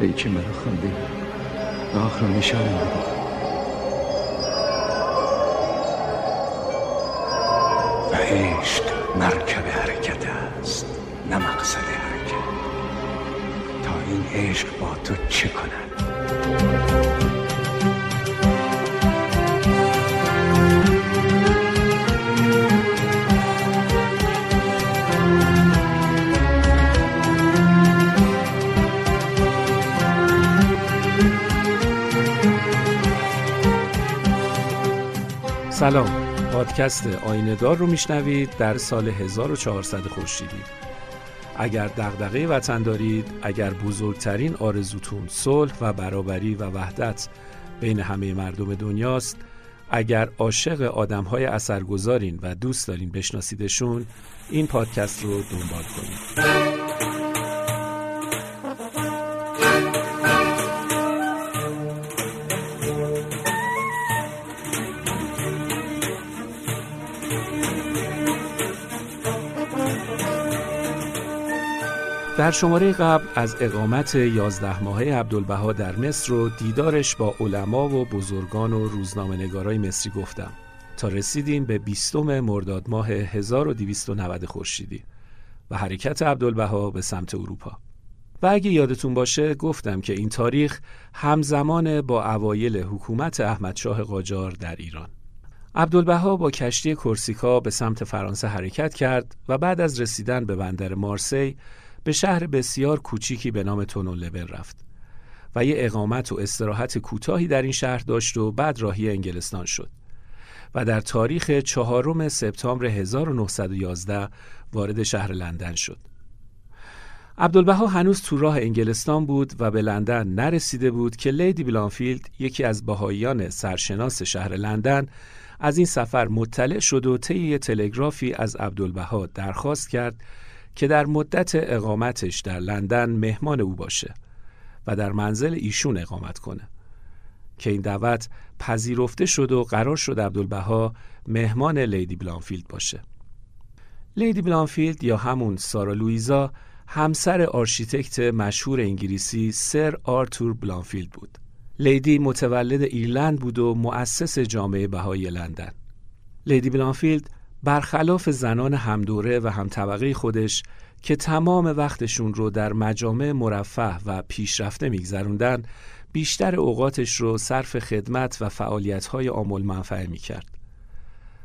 ای که مرا خوندی و آخر نشانم بده و عشق مرکب حرکت است نه مقصد حرکت. تا این عشق با تو چه کند؟ سلام. پادکست آیندار رو میشنوید در سال 1400 خورشیدی. اگر دغدغه وطن دارید اگر بزرگترین آرزوتون صلح و برابری و وحدت بین همه مردم دنیاست اگر عاشق آدمهای اثرگذارین و دوست دارین بشناسیدشون این پادکست رو دنبال کنید. در شماره قبل از اقامت یازده ماهه عبدالبها در مصر و دیدارش با علما و بزرگان و روزنامه نگارای مصری گفتم. تا رسیدیم به بیستم مرداد ماه 1290 خورشیدی و حرکت عبدالبها به سمت اروپا. و اگه یادتون باشه گفتم که این تاریخ همزمان با اوایل حکومت احمدشاه قاجار در ایران. عبدالبها با کشتی کورسیکا به سمت فرانسه حرکت کرد و بعد از رسیدن به بندر مارسی به شهر بسیار کوچیکی به نام تونولبل رفت و یه اقامت و استراحت کوتاهی در این شهر داشت و بعد راهی انگلستان شد و در تاریخ چهارم سپتامبر 1911 وارد شهر لندن شد. عبدالبها هنوز تو راه انگلستان بود و به لندن نرسیده بود که لیدی بلانفیلد یکی از بهاییان سرشناس شهر لندن از این سفر مطلع شد و طی تلگرافی از عبدالبها درخواست کرد که در مدت اقامتش در لندن مهمان او باشه و در منزل ایشون اقامت کنه. که این دعوت پذیرفته شد و قرار شد عبدالبها مهمان لیدی بلانفیلد باشه. لیدی بلانفیلد یا همون سارا لویزا همسر آرشیتکت مشهور انگلیسی سر آرتور بلانفیلد بود. لیدی متولد ایرلند بود و مؤسس جامعه بهایی لندن. لیدی بلانفیلد برخلاف زنان همدوره و هم طبقه خودش که تمام وقتشون رو در مجامع مرفه و پیشرفته میگذروندن بیشتر اوقاتش رو صرف خدمت و فعالیت‌های آمول منفعه می‌کرد.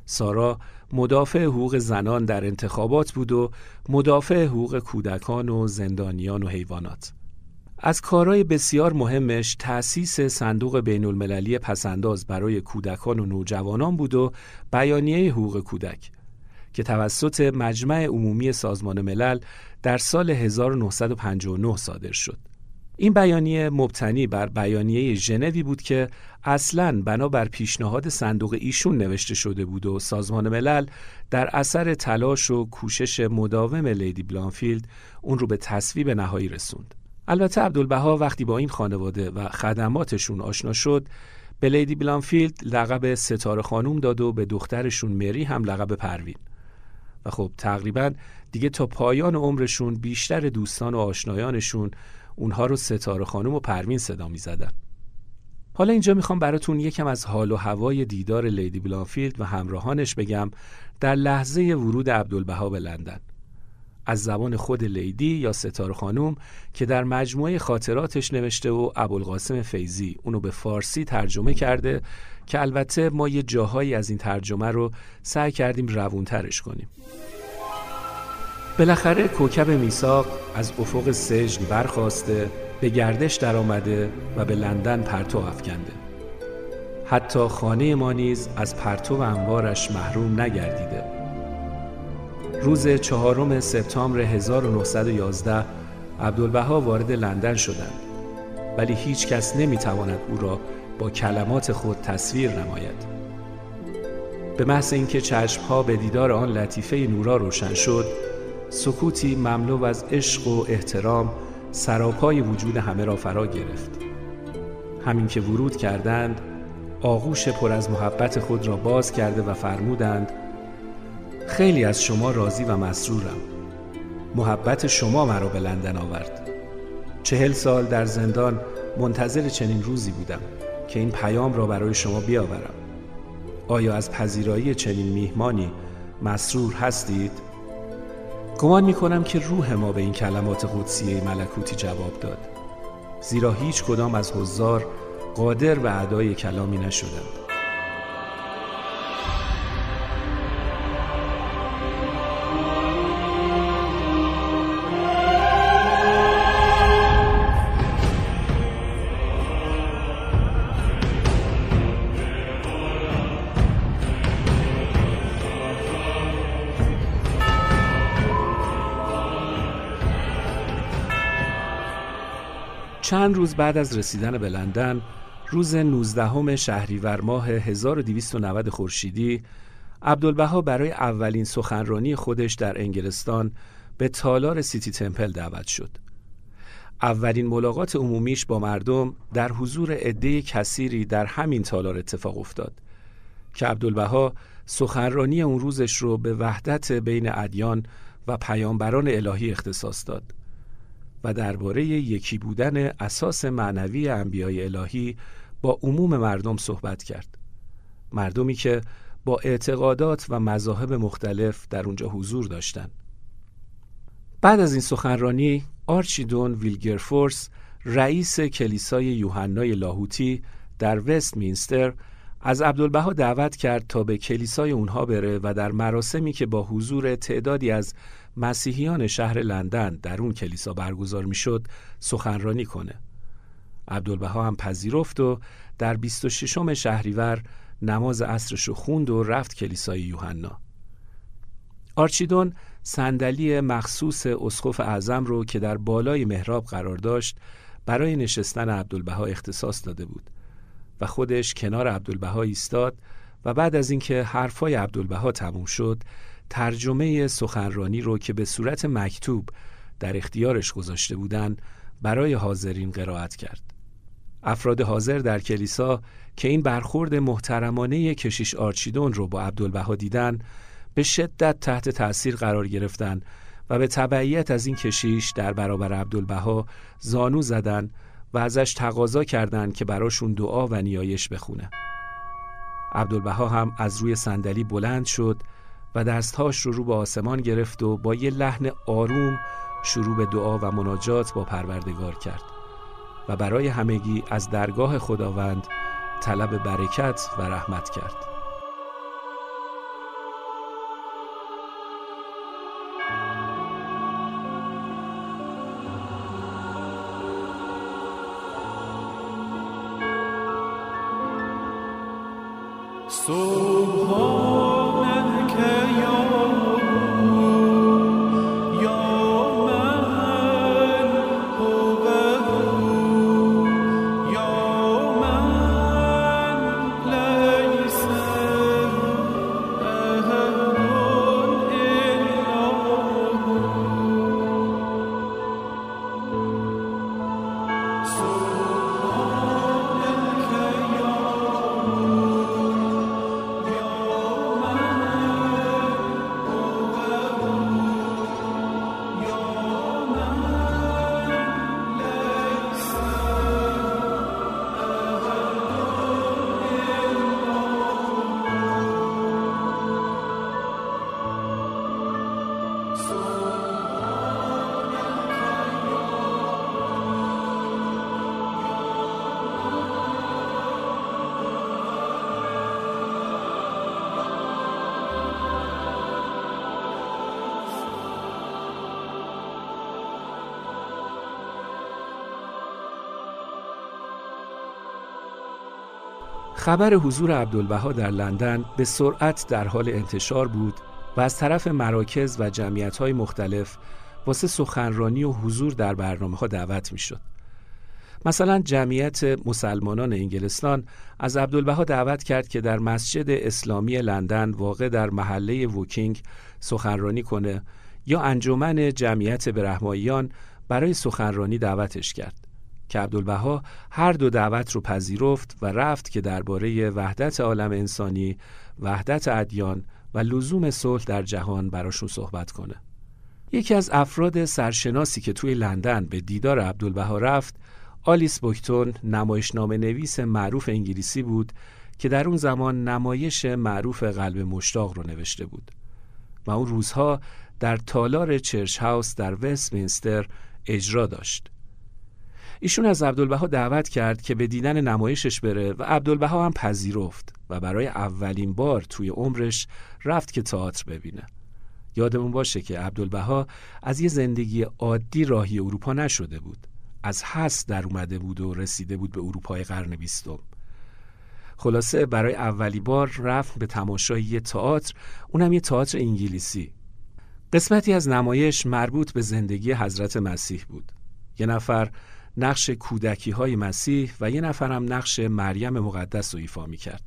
سارا مدافع حقوق زنان در انتخابات بود و مدافع حقوق کودکان و زندانیان و حیوانات. از کارهای بسیار مهمش تأسیس صندوق بین المللی پسنداز برای کودکان و نوجوانان بود و بیانیه حقوق کودک که توسط مجمع عمومی سازمان ملل در سال 1959 صادر شد. این بیانیه مبتنی بر بیانیه ژنوی بود که اصلا بنابر پیشنهاد صندوق ایشون نوشته شده بود و سازمان ملل در اثر تلاش و کوشش مداوم لیدی بلانفیلد اون رو به تصویب نهایی رسوند. البته عبدالبها وقتی با این خانواده و خدماتشون آشنا شد به لیدی بلانفیلد لقب ستاره خانوم داد و به دخترشون مری هم لقب پروین و خب تقریبا دیگه تا پایان عمرشون بیشتر دوستان و آشنایانشون اونها رو ستاره خانوم و پروین صدا می زدن. حالا اینجا می‌خوام براتون یکم از حال و هوای دیدار لیدی بلانفیلد و همراهانش بگم در لحظه ورود عبدالبها به لندن. از زبان خود لیدی یا ستاره خانوم که در مجموعه خاطراتش نوشته و ابوالقاسم فیزی اونو به فارسی ترجمه کرده که البته ما یه جاهایی از این ترجمه رو سعی کردیم روونترش کنیم. بالاخره کوکب میساق از افق سجن برخواسته به گردش درآمده و به لندن پرتو افکنده. حتی خانه ما نیز از پرتو و انوارش محروم نگردیده. روز چهارم سپتامبر 1911 عبدالبها وارد لندن شدند. ولی هیچ کس نمی‌تواند او را با کلمات خود تصویر نماید. به محض اینکه چشمها به دیدار آن لطیفه نورا روشن شد سکوتی مملو از عشق و احترام سراپای وجود همه را فرا گرفت. همین که ورود کردند آغوش پر از محبت خود را باز کرده و فرمودند خیلی از شما راضی و مسرورم. محبت شما مرا به لندن آورد. چهل سال در زندان منتظر چنین روزی بودم که این پیام را برای شما بیاورم. آیا از پذیرایی چنین میهمانی مسرور هستید؟ گمان می کنم که روح ما به این کلمات قدسیه ملکوتی جواب داد. زیرا هیچ کدام از حضار قادر به ادای کلامی نشدند. چند روز بعد از رسیدن به لندن روز 19 شهریور ماه 1290 خورشیدی عبدالبها برای اولین سخنرانی خودش در انگلستان به تالار سیتی تمپل دعوت شد. اولین ملاقات عمومیش با مردم در حضور عده کثیری در همین تالار اتفاق افتاد که عبدالبها سخنرانی اون روزش رو به وحدت بین ادیان و پیامبران الهی اختصاص داد. و درباره یکی بودن اساس معنوی انبیای الهی با عموم مردم صحبت کرد. مردمی که با اعتقادات و مذاهب مختلف در اونجا حضور داشتند. بعد از این سخنرانی آرچیدون ویلگرفورس رئیس کلیسای یوحنای لاهوتی در وست مینستر از عبدالبها دعوت کرد تا به کلیسای اونها بره و در مراسمی که با حضور تعدادی از مسیحیان شهر لندن در اون کلیسا برگزار می‌شد سخنرانی کنه. عبدالبها هم پذیرفت و در 26 شهریور نماز عصرش رو خوند و رفت کلیسای یوحنا. آرچیدون صندلی مخصوص اسقف اعظم رو که در بالای محراب قرار داشت برای نشستن عبدالبها اختصاص داده بود و خودش کنار عبدالبها ایستاد و بعد از اینکه حرفای عبدالبها تموم شد ترجمه سخنرانی رو که به صورت مکتوب در اختیارش گذاشته بودند برای حاضرین قرائت کرد. افراد حاضر در کلیسا که این برخورد محترمانه کشیش آرچیدون رو با عبدالبها دیدن به شدت تحت تأثیر قرار گرفتن و به تبعیت از این کشیش در برابر عبدالبها زانو زدن و ازش تقاضا کردند که براشون دعا و نیایش بخونه. عبدالبها هم از روی صندلی بلند شد و دستهاش رو رو به آسمان گرفت و با یه لحن آروم شروع به دعا و مناجات با پروردگار کرد و برای همگی از درگاه خداوند طلب برکت و رحمت کرد. خبر حضور عبدالبها در لندن به سرعت در حال انتشار بود و از طرف مراکز و جمعیت های مختلف واسه سخنرانی و حضور در برنامه ها دعوت می شد. مثلا جمعیت مسلمانان انگلستان از عبدالبها دعوت کرد که در مسجد اسلامی لندن واقع در محله ووکینگ سخنرانی کنه یا انجمن جمعیت برهماییان برای سخنرانی دعوتش کرد. که عبدالبها هر دو دعوت رو پذیرفت و رفت که درباره وحدت عالم انسانی، وحدت ادیان و لزوم صلح در جهان براشون صحبت کنه. یکی از افراد سرشناسی که توی لندن به دیدار عبدالبها رفت آلیس بوکتون نمایشنامه نویس معروف انگلیسی بود که در اون زمان نمایش معروف قلب مشتاق رو نوشته بود و اون روزها در تالار چرچ هاوس در وستمینستر اجرا داشت ایشون از عبدالبها دعوت کرد که به دیدن نمایشش بره و عبدالبها هم پذیرفت و برای اولین بار توی عمرش رفت که تئاتر ببینه. یادمون باشه که عبدالبها از یه زندگی عادی راهی اروپا نشده بود. از هست در اومده بود و رسیده بود به اروپای قرن بیستم. خلاصه برای اولی بار رفت به تماشای یه تئاتر اونم یه تئاتر انگلیسی. قسمتی از نمایش مربوط به زندگی حضرت مسیح بود. یه نفر نقش کودکی های مسیح و یه نفرم نقش مریم مقدس رو ایفا می کرد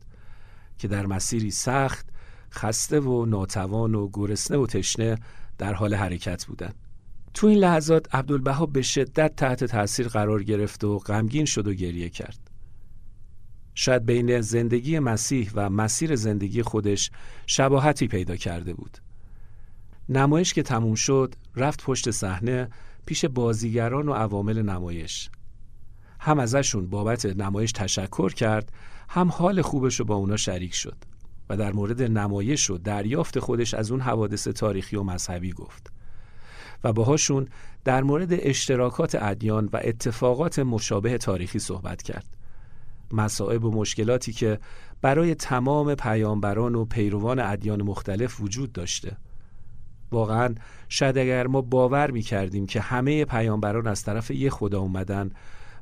که در مسیری سخت خسته و ناتوان و گرسنه و تشنه در حال حرکت بودند. تو این لحظات عبدالبها به شدت تحت تاثیر قرار گرفت و غمگین شد و گریه کرد. شاید بین زندگی مسیح و مسیر زندگی خودش شباهتی پیدا کرده بود. نمایش که تموم شد رفت پشت صحنه پیش بازیگران و عوامل نمایش. هم ازشون بابت نمایش تشکر کرد هم حال خوبش رو با اونا شریک شد و در مورد نمایش و دریافت خودش از اون حوادث تاریخی و مذهبی گفت و باهاشون در مورد اشتراکات ادیان و اتفاقات مشابه تاریخی صحبت کرد. مسائب و مشکلاتی که برای تمام پیامبران و پیروان ادیان مختلف وجود داشته. واقعا شاید اگر ما باور می کردیم که همه پیامبران از طرف یه خدا اومدن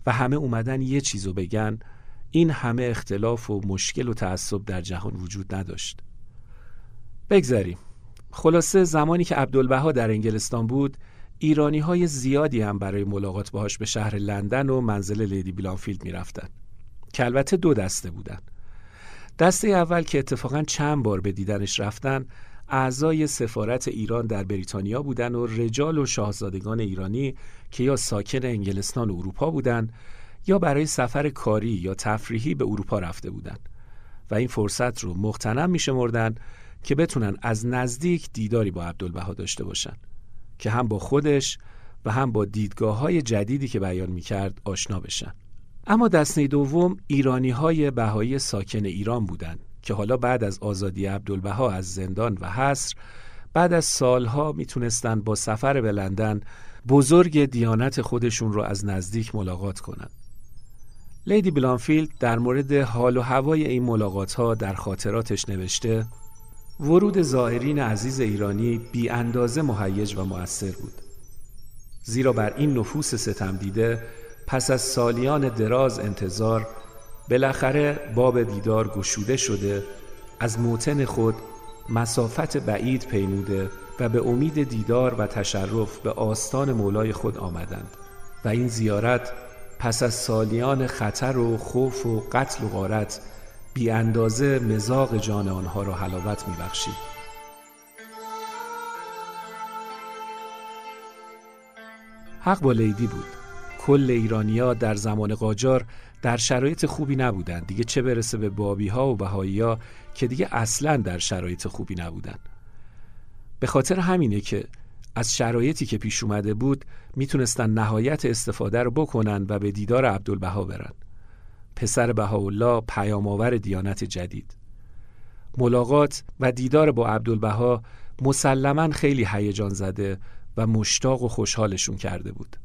و همه اومدن یه چیزو بگن این همه اختلاف و مشکل و تعصب در جهان وجود نداشت. بگذاریم. خلاصه زمانی که عبدالبها در انگلستان بود ایرانی های زیادی هم برای ملاقات باهاش به شهر لندن و منزل لیدی بلانفیلد می رفتن. که البته دو دسته بودن. دسته اول که اتفاقا چند بار به دیدنش رفتن اعضای سفارت ایران در بریتانیا بودن و رجال و شاهزادگان ایرانی که یا ساکن انگلستان و اروپا بودند یا برای سفر کاری یا تفریحی به اروپا رفته بودند و این فرصت رو مختنم میشمردن که بتونن از نزدیک دیداری با عبدالبها داشته باشن که هم با خودش و هم با دیدگاه های جدیدی که بیان می‌کرد آشنا بشن. اما دسته دوم ایرانی های بهایی ساکن ایران بودند. که حالا بعد از آزادی عبدالبها از زندان و حصر بعد از سالها می‌تونستن با سفر به لندن بزرگ دیانت خودشون رو از نزدیک ملاقات کنند. لیدی بلانفیلد در مورد حال و هوای این ملاقات ها در خاطراتش نوشته ورود زائرین عزیز ایرانی بی اندازه مهیج و مؤثر بود زیرا بر این نفوس ستم دیده پس از سالیان دراز انتظار بالاخره باب دیدار گشوده شده از موتن خود مسافت بعید پیموده و به امید دیدار و تشرف به آستان مولای خود آمدند و این زیارت پس از سالیان خطر و خوف و قتل و غارت بی اندازه مزاق جان آنها را حلاوت می بخشید. حق با لیدی بود کل ایرانیا در زمان قاجار در شرایط خوبی نبودن دیگه چه برسه به بابی ها و بهایی ها که دیگه اصلا در شرایط خوبی نبودن به خاطر همینه که از شرایطی که پیش اومده بود می‌تونستن نهایت استفاده رو بکنن و به دیدار عبدالبها برن. پسر بهاءالله پیامآور دیانت جدید. ملاقات و دیدار با عبدالبها مسلما خیلی هیجان زده و مشتاق و خوشحالشون کرده بود.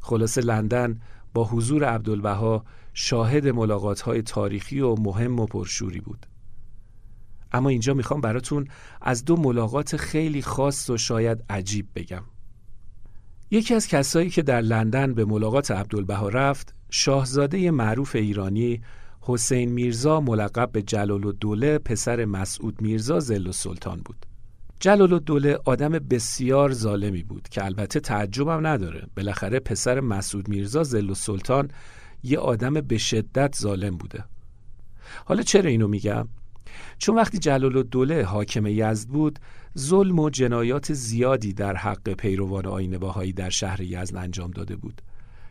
خلاصه لندن با حضور عبدالبها شاهد ملاقات های تاریخی و مهم و پرشوری بود. اما اینجا می‌خوام براتون از دو ملاقات خیلی خاص و شاید عجیب بگم. یکی از کسایی که در لندن به ملاقات عبدالبها رفت شاهزاده معروف ایرانی حسین میرزا ملقب به جلال الدوله پسر مسعود میرزا زل و سلطان بود. جلال الدوله آدم بسیار ظالمی بود که البته تعجبم نداره. بالاخره پسر مسعود میرزا زل و سلطان یه آدم به شدت ظالم بوده. حالا چرا اینو میگم؟ چون وقتی جلال الدوله حاکم یزد بود ظلم و جنایات زیادی در حق پیروان آین باهایی در شهر یزد انجام داده بود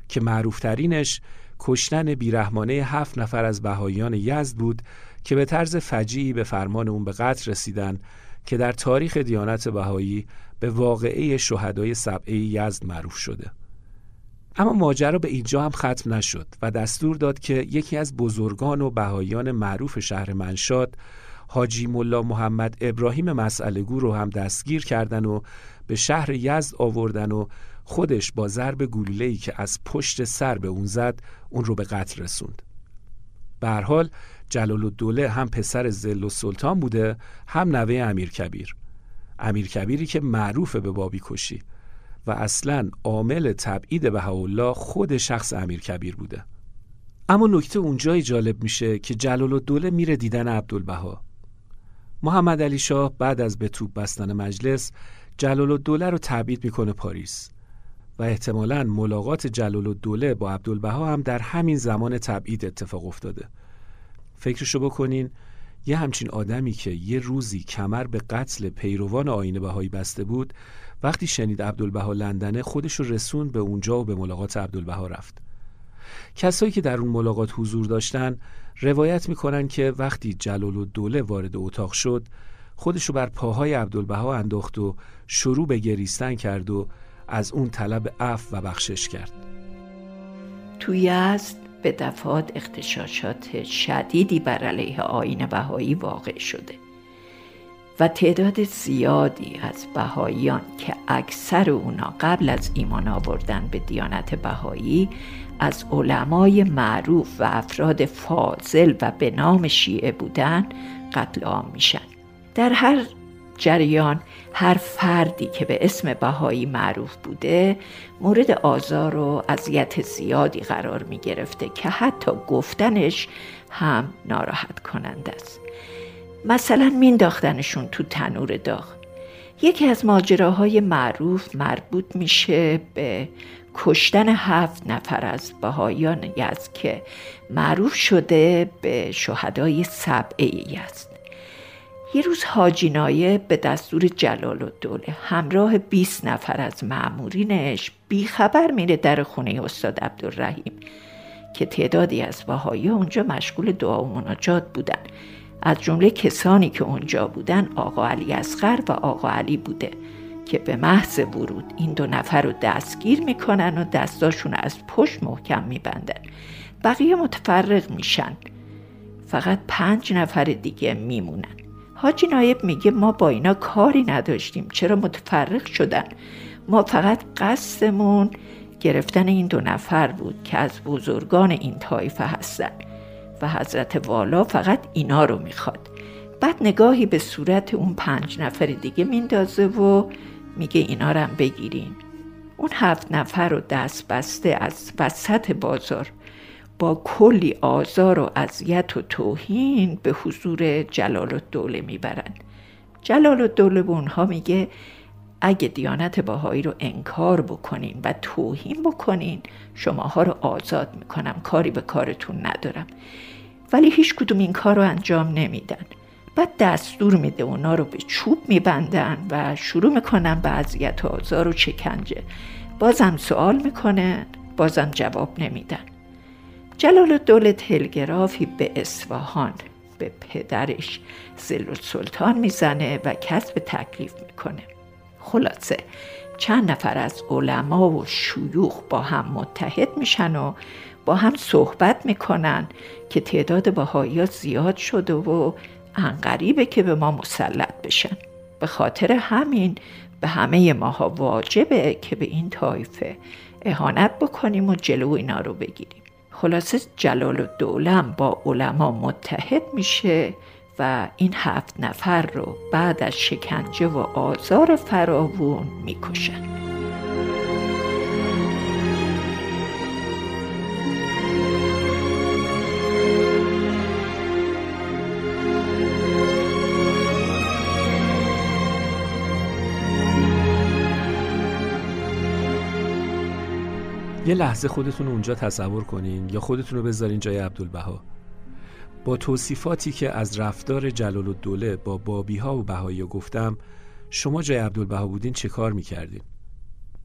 که معروفترینش کشتن بیرحمانه هفت نفر از بهاییان یزد بود که به طرز فجیعی به فرمان اون به قتل رسیدن که در تاریخ دیانت بهایی به واقعه شهدای سبعه یزد معروف شده اما ماجرا به اینجا هم ختم نشد و دستور داد که یکی از بزرگان و بهاییان معروف شهر منشاد حاجی ملا محمد ابراهیم مسئله رو هم دستگیر کردن و به شهر یزد آوردن و خودش با ضرب گلوله‌ای که از پشت سر به اون زد اون رو به قتل رسوند. به حال جلال الدوله هم پسر زل و سلطان بوده هم نوه امیر کبیر. امیر کبیری که معروف به بابی کشی و اصلا عامل تبعید بهاءالله خود شخص امیر کبیر بوده. اما نکته اونجایی جالب میشه که جلال الدوله میره دیدن عبدالبها. محمد علی شاه بعد از به توپ بستن مجلس جلال الدوله رو تبعید می‌کنه پاریس و احتمالا ملاقات جلال الدوله با عبدالبها هم در همین زمان تبعید اتفاق افتاده. فکرشو بکنین یه همچین آدمی که یه روزی کمر به قتل پیروان آین بهایی بسته بود وقتی شنید عبدالبها لندنه خودش رو رسون به اونجا و به ملاقات عبدالبها رفت. کسایی که در اون ملاقات حضور داشتن روایت می‌کنن که وقتی جلال الدوله وارد اتاق شد خودش رو بر پاهای عبدالبها انداخت و شروع به گریستن کرد و از اون طلب عفو و بخشش کرد. تو یزد به دفعات اختشاشات شدیدی بر علیه آین بهایی واقع شده و تعداد زیادی از بهاییان که اکثر اونا قبل از ایمان آوردن به دیانت بهایی از علمای معروف و افراد فاضل و به نام شیعه بودن قتل عام میشن. در هر جریان هر فردی که به اسم بهایی معروف بوده مورد آزار و اذیت زیادی قرار می گرفته که حتی گفتنش هم ناراحت کننده است. مثلا مینداختنشون تو تنور داغ. یکی از ماجراهای معروف مربوط میشه به کشتن هفت نفر از بهایان یزد که معروف شده به شهدای سبعه یزد یه روز حاجی نایب به دستور جلال الدوله همراه 20 نفر از معمورینش بیخبر میره در خونه استاد عبدالرحیم که تعدادی از بهایی اونجا مشغول دعا و مناجات بودن. از جمله کسانی که اونجا بودن آقا علی اصغر و آقا علی بوده که به محض ورود این دو نفر رو دستگیر می‌کنن و دستاشون از پشت محکم میبندن. بقیه متفرق میشن. فقط پنج نفر دیگه میمونن. حاجی نایب میگه ما با اینا کاری نداشتیم. چرا متفرق شدن؟ ما فقط قصدمون گرفتن این دو نفر بود که از بزرگان این طایفه هستن و حضرت والا فقط اینا رو می‌خواد. بعد نگاهی به صورت اون پنج نفر دیگه میندازه و میگه اینا رو هم بگیرین. اون هفت نفر رو دست بسته از وسط بازار با کلی آزار و اذیت و توهین به حضور جلال الدوله می‌برن جلال الدوله به اونها میگه اگه دیانت باهایی رو انکار بکنین و توهین بکنین شماها رو آزاد می‌کنم کاری به کارتون ندارم. ولی هیچ کدوم این کار رو انجام نمیدن. بعد دستور میده اونا رو به چوب میبندن و شروع می‌کنن به اذیت و آزار و چکنجه. بازم سوال می‌کنن بازم جواب نمیدن. جلال الدوله تلگرافی به اصفهان به پدرش زل سلطان می‌زنه و کسب تکلیف می‌کنه. خلاصه چند نفر از علما و شیوخ با هم متحد میشن و با هم صحبت می‌کنن که تعداد باهایی زیاد شده و انقریبه که به ما مسلط بشن. به خاطر همین به همه ماها واجبه که به این طایفه اهانت بکنیم و جلو اینا رو بگیریم. خلاصه جلال الدولم با علما متحد میشه و این هفت نفر رو بعد از شکنجه و آزار فراوون می‌کشن. یه لحظه خودتون اونجا تصور کنین یا خودتون رو بذارین جای عبدالبها. با توصیفاتی که از رفتار جلال الدوله با بابی ها و بهایی گفتم شما جای عبدالبها بودین چه کار می‌کردین؟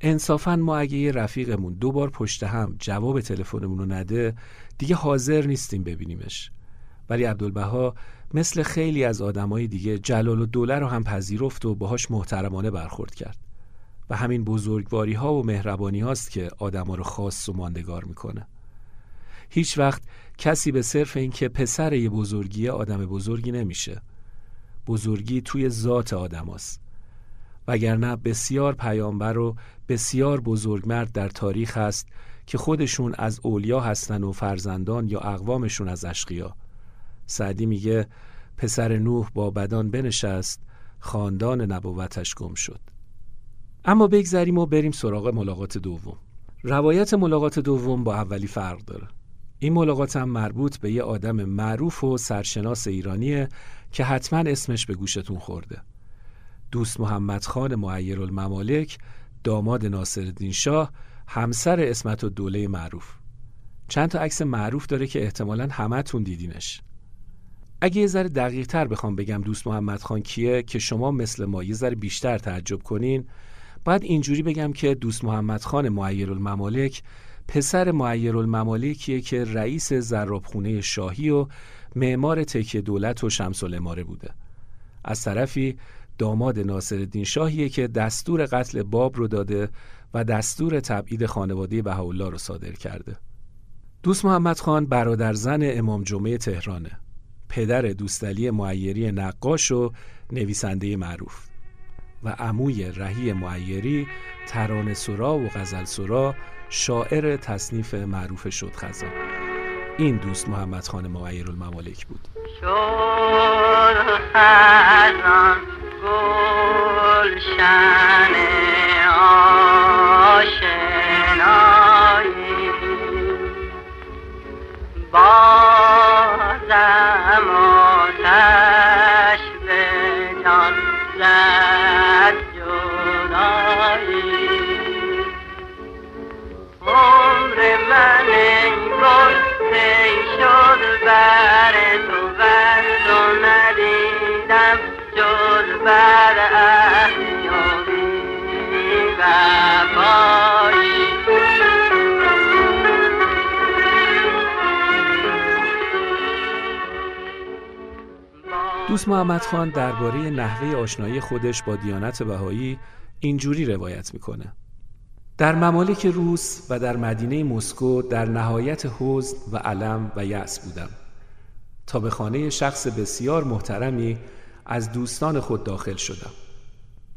انصافا ما اگه یه رفیقمون دو بار پشت هم جواب تلفنمون رو نده دیگه حاضر نیستیم ببینیمش. ولی عبدالبها مثل خیلی از آدمای دیگه جلال و دوله رو هم پذیرفت و باهاش محترمانه برخورد کرد. و همین بزرگواری ها و مهربانی هاست که آدما رو خاص و ماندگار می‌کنه. هیچ وقت کسی به صرف اینکه پسر یه بزرگی آدم بزرگی نمیشه. بزرگی توی ذات آدم هست. وگرنه بسیار پیامبر و بسیار بزرگمرد در تاریخ هست که خودشون از اولیا هستن و فرزندان یا اقوامشون از اشقیا. سعدی میگه پسر نوح با بدان بنشست خاندان نبوتش گم شد. اما بگذریم و بریم سراغ ملاقات دوم. روایت ملاقات دوم با اولی فرق داره. این ملاقات هم مربوط به یه آدم معروف و سرشناس ایرانیه که حتما اسمش به گوشتون خورده. دوست محمد خان معیر الممالک داماد ناصرالدین شاه همسر اسمت و دوله معروف. چند تا عکس معروف داره که احتمالا همتون دیدینش. اگه یه ذره دقیق تر بخوام بگم دوست محمد خان کیه که شما مثل ما یه ذره بیشتر تعجب کنین باید اینجوری بگم که دوست محمد خان معیر الممالک پسر معیر الممالکیه که رئیس زرابخونه شاهی و معمار تکیه دولت و شمس الاماره بوده. از طرفی داماد ناصرالدین شاهیه که دستور قتل باب رو داده و دستور تبعید خانواده بهاءالله رو صادر کرده. دوست محمد خان برادر زن امام جمعه تهرانه. پدر دوستعلی معیری نقاش و نویسنده معروف. و عموی رهی معیری ترانه سرا و غزل سرا شاعر تصنیف معروف شد خزان این دوست محمد خان معیر الممالک بود. دوست محمد خان درباره نحوه آشنایی خودش با دیانت بهایی اینجوری روایت می‌کنه. در ممالک روس و در مدینه مسکو در نهایت حزن و علم و یأس بودم تا به خانه شخص بسیار محترمی از دوستان خود داخل شدم.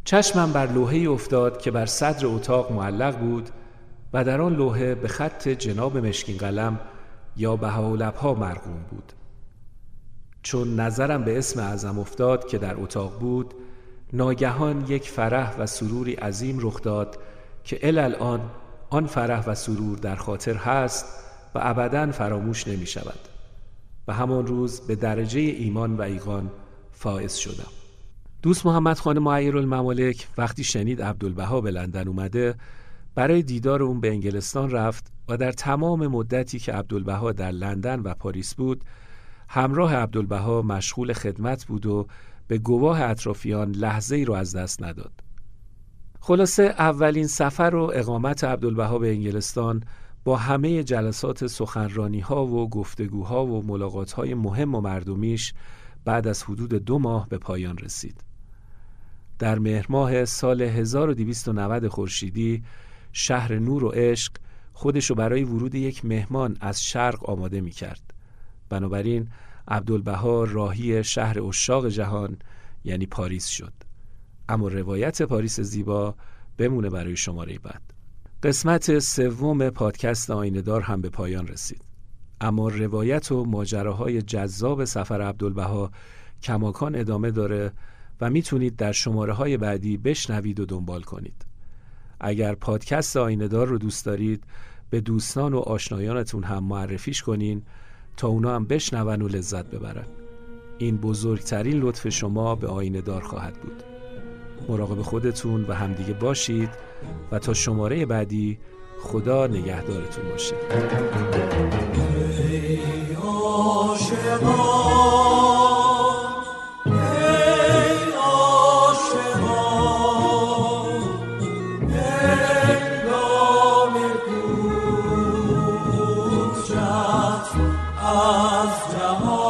چشمم بر لوحه افتاد که بر صدر اتاق معلق بود و در آن لوحه به خط جناب مشکین قلم یا بهاولبها مرقوم بود. چون نظرم به اسم اعظم افتاد که در اتاق بود ناگهان یک فرح و سروری عظیم رخ داد که الان آن فرح و سرور در خاطر هست و ابدا فراموش نمی شود و همان روز به درجه ایمان و ایقان فائز شدم. دوست محمد خان معیر الممالک وقتی شنید عبدالبها به لندن اومده برای دیدار اون به انگلستان رفت و در تمام مدتی که عبدالبها در لندن و پاریس بود همراه عبدالبها مشغول خدمت بود و به گواه اطرافیان لحظه ای رو از دست نداد. خلاصه اولین سفر و اقامت عبدالبها به انگلستان با همه جلسات سخنرانی ها و گفتگوها و ملاقات های مهم و مردمیش بعد از حدود دو ماه به پایان رسید. در مهر ماه سال 1290 خورشیدی شهر نور و عشق خودشو برای ورود یک مهمان از شرق آماده می کرد. بنابراین عبدالبها راهی شهر اشاق جهان یعنی پاریس شد. اما روایت پاریس زیبا بمونه برای شماره بعد. قسمت سوم پادکست آیندار هم به پایان رسید. اما روایت و ماجراهای جذاب سفر عبدالبها کماکان ادامه داره و می‌تونید در شماره های بعدی بشنوید و دنبال کنید. اگر پادکست آیندار رو دوست دارید به دوستان و آشنایانتون هم معرفیش کنین تا اونا هم بشنون و لذت ببرن. این بزرگترین لطف شما به آینه دار خواهد بود. مراقب خودتون و همدیگه باشید و تا شماره بعدی خدا نگهدارتون باشه. از جهان